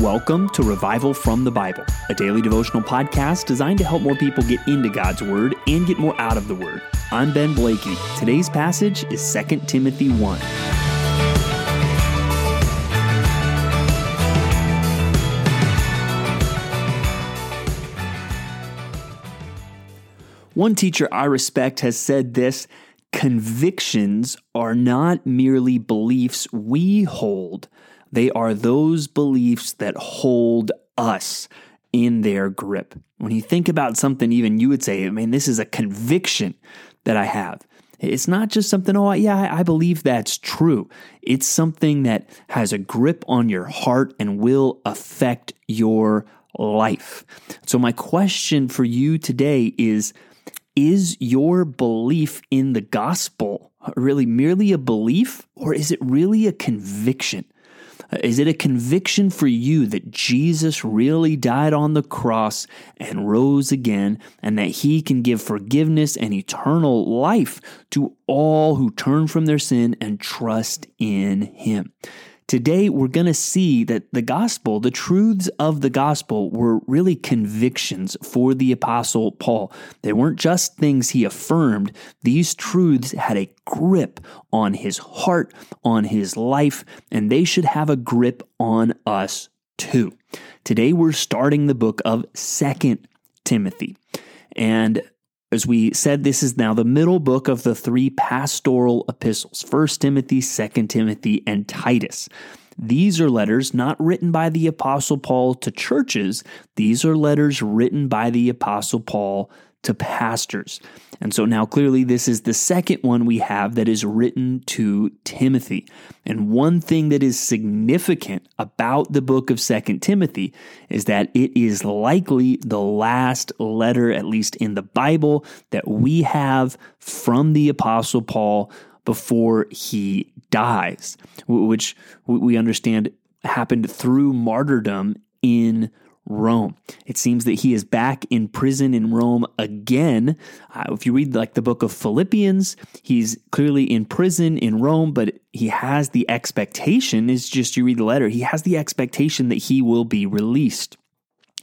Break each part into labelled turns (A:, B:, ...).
A: Welcome to Revival from the Bible, a daily devotional podcast designed to help more people get into God's Word and get more out of the Word. I'm Ben Blakey. Today's passage is 2 Timothy 1. One teacher I respect has said this convictions are not merely beliefs we hold they are those beliefs that hold us in their grip. When you think about something, even you would say, I mean, this is a conviction that I have. It's not just something, oh, yeah, I believe that's true. It's something that has a grip on your heart and will affect your life. So, my question for you today is Is your belief in the gospel really merely a belief, or is it really a conviction? Uh, is it a conviction for you that Jesus really died on the cross and rose again, and that he can give forgiveness and eternal life to all who turn from their sin and trust in him? Today, we're going to see that the gospel, the truths of the gospel, were really convictions for the apostle Paul. They weren't just things he affirmed, these truths had a grip on his heart, on his life, and they should have a grip on us too. Today, we're starting the book of Second Timothy. And as we said, this is now the middle book of the three pastoral epistles 1 Timothy, 2 Timothy, and Titus. These are letters not written by the Apostle Paul to churches, these are letters written by the Apostle Paul to pastors. And so now clearly this is the second one we have that is written to Timothy. And one thing that is significant about the book of Second Timothy is that it is likely the last letter, at least in the Bible, that we have from the Apostle Paul before he dies, which we understand happened through martyrdom in Rome. It seems that he is back in prison in Rome again. Uh, if you read like the book of Philippians, he's clearly in prison in Rome, but he has the expectation, is just you read the letter, he has the expectation that he will be released.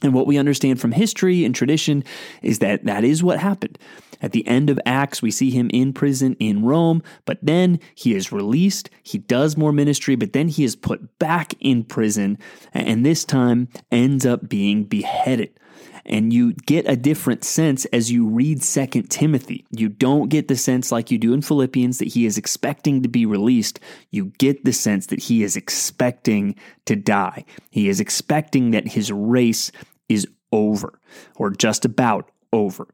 A: And what we understand from history and tradition is that that is what happened. At the end of Acts, we see him in prison in Rome, but then he is released. He does more ministry, but then he is put back in prison, and this time ends up being beheaded. And you get a different sense as you read Second Timothy. You don't get the sense like you do in Philippians that he is expecting to be released. You get the sense that he is expecting to die. He is expecting that his race is over, or just about over.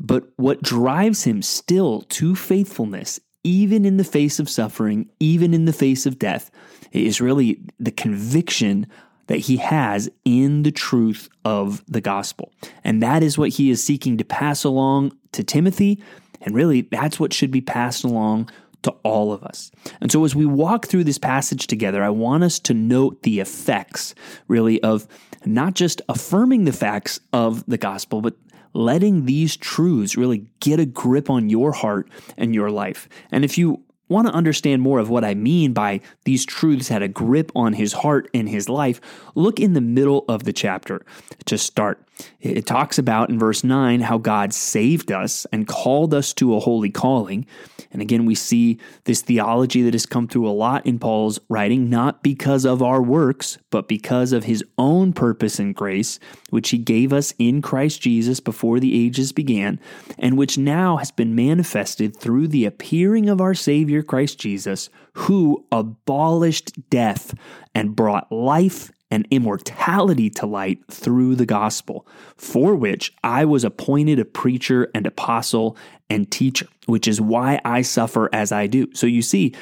A: But what drives him still to faithfulness, even in the face of suffering, even in the face of death, is really the conviction that he has in the truth of the gospel. And that is what he is seeking to pass along to Timothy. And really, that's what should be passed along to all of us. And so, as we walk through this passage together, I want us to note the effects, really, of not just affirming the facts of the gospel, but letting these truths really get a grip on your heart and your life. And if you want to understand more of what I mean by these truths had a grip on his heart and his life, look in the middle of the chapter to start. It talks about in verse 9 how God saved us and called us to a holy calling. And again, we see this theology that has come through a lot in Paul's writing, not because of our works, but because of his own purpose and grace, which he gave us in Christ Jesus before the ages began, and which now has been manifested through the appearing of our Savior Christ Jesus, who abolished death and brought life and immortality to light through the gospel, for which I was appointed a preacher and apostle and teacher, which is why I suffer as I do. So you see,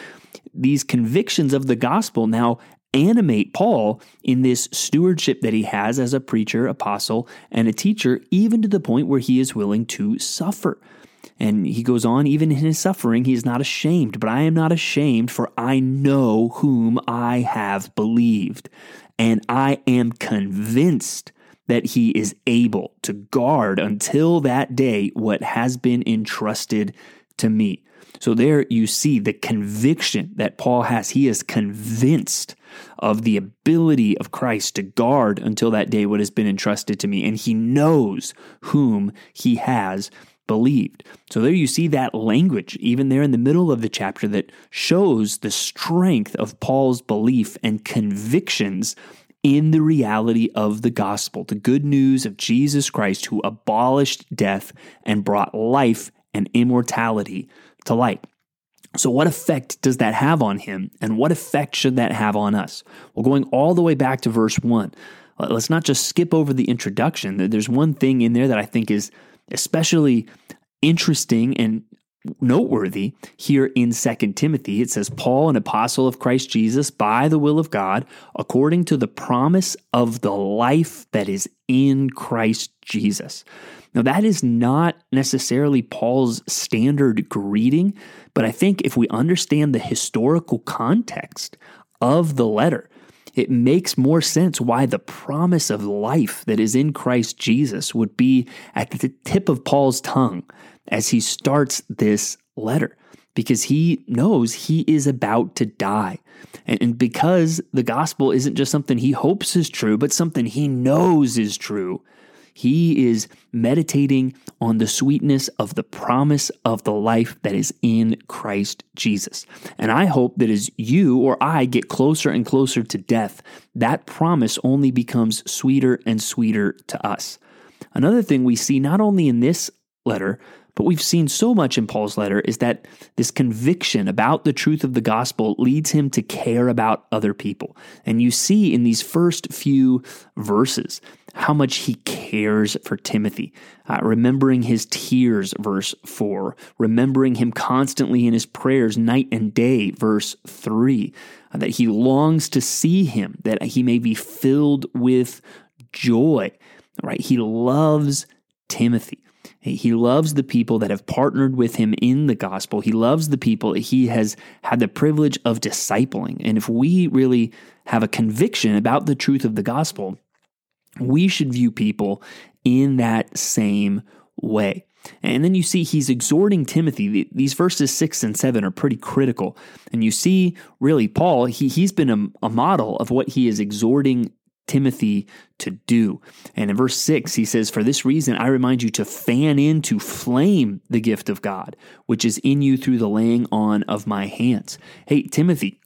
A: these convictions of the gospel now animate Paul in this stewardship that he has as a preacher, apostle, and a teacher, even to the point where he is willing to suffer. And he goes on, even in his suffering, he is not ashamed, but I am not ashamed, for I know whom I have believed. And I am convinced that he is able to guard until that day what has been entrusted to me. So there you see the conviction that Paul has. He is convinced of the ability of Christ to guard until that day what has been entrusted to me, and he knows whom he has believed. So there you see that language, even there in the middle of the chapter, that shows the strength of Paul's belief and convictions in the reality of the gospel, the good news of Jesus Christ who abolished death and brought life and immortality to light. So, what effect does that have on him, and what effect should that have on us? Well, going all the way back to verse 1, let's not just skip over the introduction. There's one thing in there that I think is especially interesting and noteworthy here in 2 Timothy. It says, Paul, an apostle of Christ Jesus, by the will of God, according to the promise of the life that is in Christ Jesus. Now, that is not necessarily Paul's standard greeting, but I think if we understand the historical context of the letter, it makes more sense why the promise of life that is in Christ Jesus would be at the tip of Paul's tongue as he starts this letter because he knows he is about to die. And, because the gospel isn't just something he hopes is true, but something he knows is true, he is meditating on the sweetness of the promise of the life that is in Christ Jesus. And I hope that as you or I get closer and closer to death, that promise only becomes sweeter and sweeter to us. Another thing we see not only in this letter, but we've seen so much in Paul's letter is that this conviction about the truth of the gospel leads him to care about other people. And you see in these first few verses how much he cares for Timothy. Uh, remembering his tears, verse 4. Remembering him constantly in his prayers, night and day, verse 3. Uh, that he longs to see him, that he may be filled with joy. Right? He loves Timothy. He loves the people that have partnered with him in the gospel. He loves the people he has had the privilege of discipling. And if we really have a conviction about the truth of the gospel, we should view people in that same way. And then you see he's exhorting Timothy. These verses six and seven are pretty critical. And you see, really, Paul, he, he's been a, a model of what he is exhorting Timothy to do. And in verse 6, he says, For this reason, I remind you to fan into flame the gift of God, which is in you through the laying on of my hands. Hey, Timothy,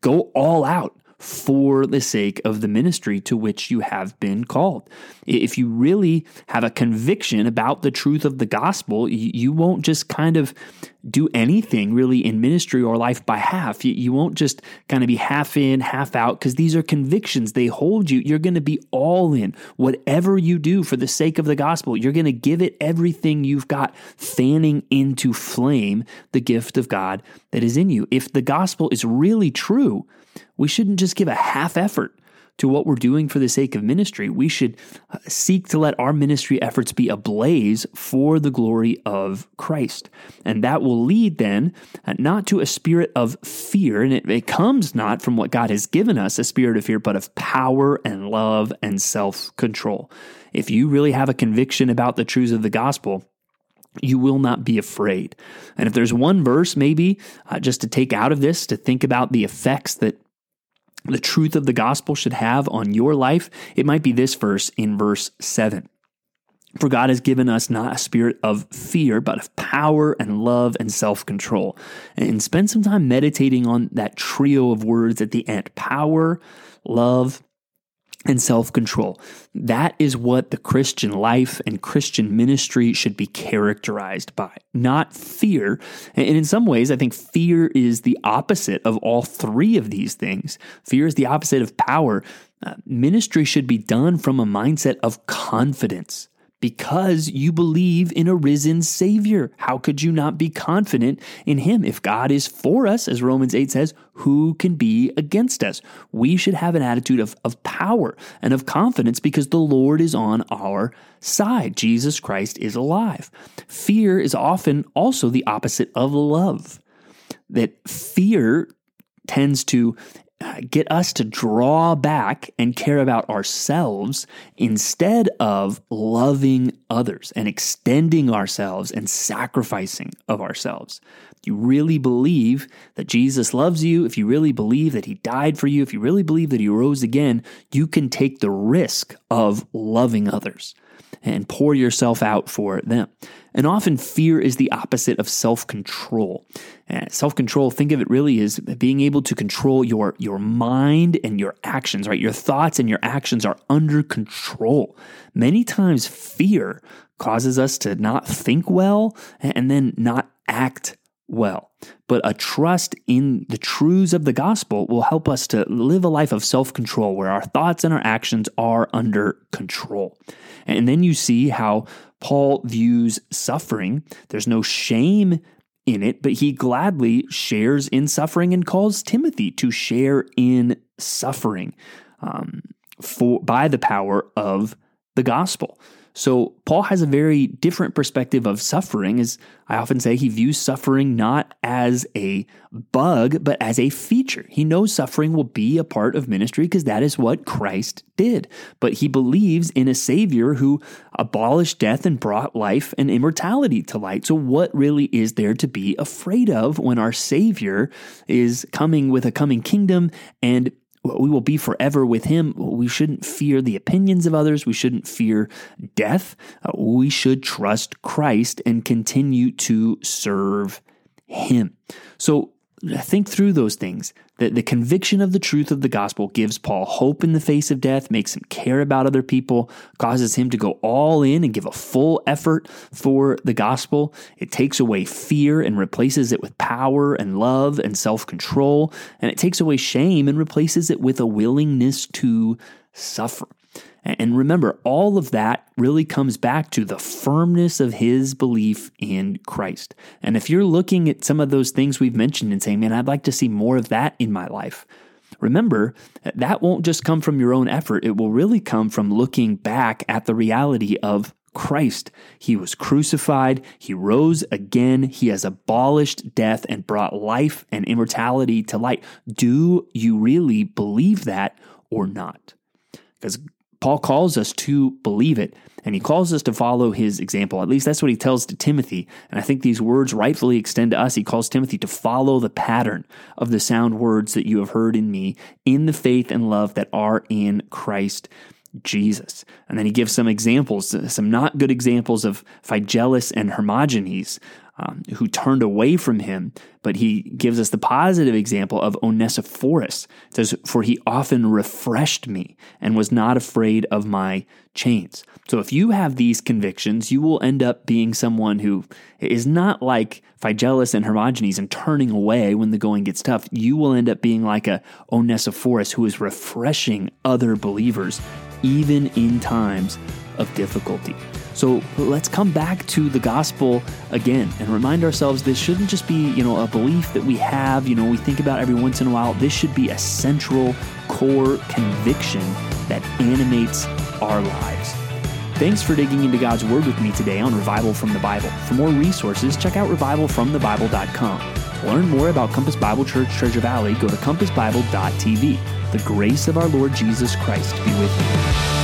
A: go all out for the sake of the ministry to which you have been called. If you really have a conviction about the truth of the gospel, you won't just kind of do anything really in ministry or life by half. You won't just kind of be half in, half out, because these are convictions. They hold you. You're going to be all in. Whatever you do for the sake of the gospel, you're going to give it everything you've got, fanning into flame the gift of God that is in you. If the gospel is really true, we shouldn't just give a half effort to what we're doing for the sake of ministry. We should uh, seek to let our ministry efforts be ablaze for the glory of Christ. And that will lead then uh, not to a spirit of fear, and it, it comes not from what God has given us, a spirit of fear, but of power and love and self control. If you really have a conviction about the truths of the gospel, you will not be afraid. And if there's one verse, maybe uh, just to take out of this, to think about the effects that the truth of the gospel should have on your life, it might be this verse in verse 7. For God has given us not a spirit of fear, but of power and love and self control. And spend some time meditating on that trio of words at the end power, love, and self control. That is what the Christian life and Christian ministry should be characterized by, not fear. And in some ways, I think fear is the opposite of all three of these things. Fear is the opposite of power. Uh, ministry should be done from a mindset of confidence because you believe in a risen Savior. How could you not be confident in Him? If God is for us, as Romans 8 says, who can be against us? We should have an attitude of, of power and of confidence because the Lord is on our side. Jesus Christ is alive. Fear is often also the opposite of love. That fear tends to get us to draw back and care about ourselves instead of loving others and extending ourselves and sacrificing of ourselves. If you really believe that Jesus loves you, if you really believe that he died for you, if you really believe that he rose again, you can take the risk of loving others and pour yourself out for them. And often fear is the opposite of self control. Self control, think of it really as being able to control your, your mind and your actions, right? Your thoughts and your actions are under control. Many times, fear causes us to not think well and then not act well. But a trust in the truths of the gospel will help us to live a life of self control where our thoughts and our actions are under control. And then you see how Paul views suffering. There's no shame in it, but he gladly shares in suffering and calls Timothy to share in suffering um, for by the power of the gospel. So Paul has a very different perspective of suffering. As I often say, he views suffering not as a bug, but as a feature. He knows suffering will be a part of ministry because that is what Christ did. But he believes in a Savior who abolished death and brought life and immortality to light. So, what really is there to be afraid of when our Savior is coming with a coming kingdom and we will be forever with him. We shouldn't fear the opinions of others. We shouldn't fear death. Uh, we should trust Christ and continue to serve him. So think through those things. The, the conviction of the truth of the gospel gives Paul hope in the face of death, makes him care about other people, causes him to go all in and give a full effort for the gospel. It takes away fear and replaces it with power and love and self control. And it takes away shame and replaces it with a willingness to suffer. And remember, all of that really comes back to the firmness of his belief in Christ. And if you're looking at some of those things we've mentioned and saying, man, I'd like to see more of that in my life, remember, uh, that won't just come from your own effort. It will really come from looking back at the reality of Christ. He was crucified, he rose again, he has abolished death and brought life and immortality to light. Do you really believe that or not? Because Paul calls us to believe it, and he calls us to follow his example. At least that's what he tells to Timothy. And I think these words rightfully extend to us. He calls Timothy to follow the pattern of the sound words that you have heard in me in the faith and love that are in Christ Jesus. And then he gives some examples, some not good examples of Phygellus and Hermogenes, um, who turned away from him, but he gives us the positive example of Onesiphorus. It says, For he often refreshed me and was not afraid of my chains. So if you have these convictions, you will end up being someone who is not like Phygellus and Hermogenes and turning away when the going gets tough. You will end up being like a Onesiphorus who is refreshing other believers, even in times of difficulty. So let's come back to the gospel again and remind ourselves this shouldn't just be, you know, a belief that we have, you know, we think about every once in a while. This should be a central core conviction that animates our lives. Thanks for digging into God's Word with me today on Revival from the Bible. For more resources, check out revivalfromthebible.com. To learn more about Compass Bible Church Treasure Valley, go to compassbible.tv. The grace of our Lord Jesus Christ be with you.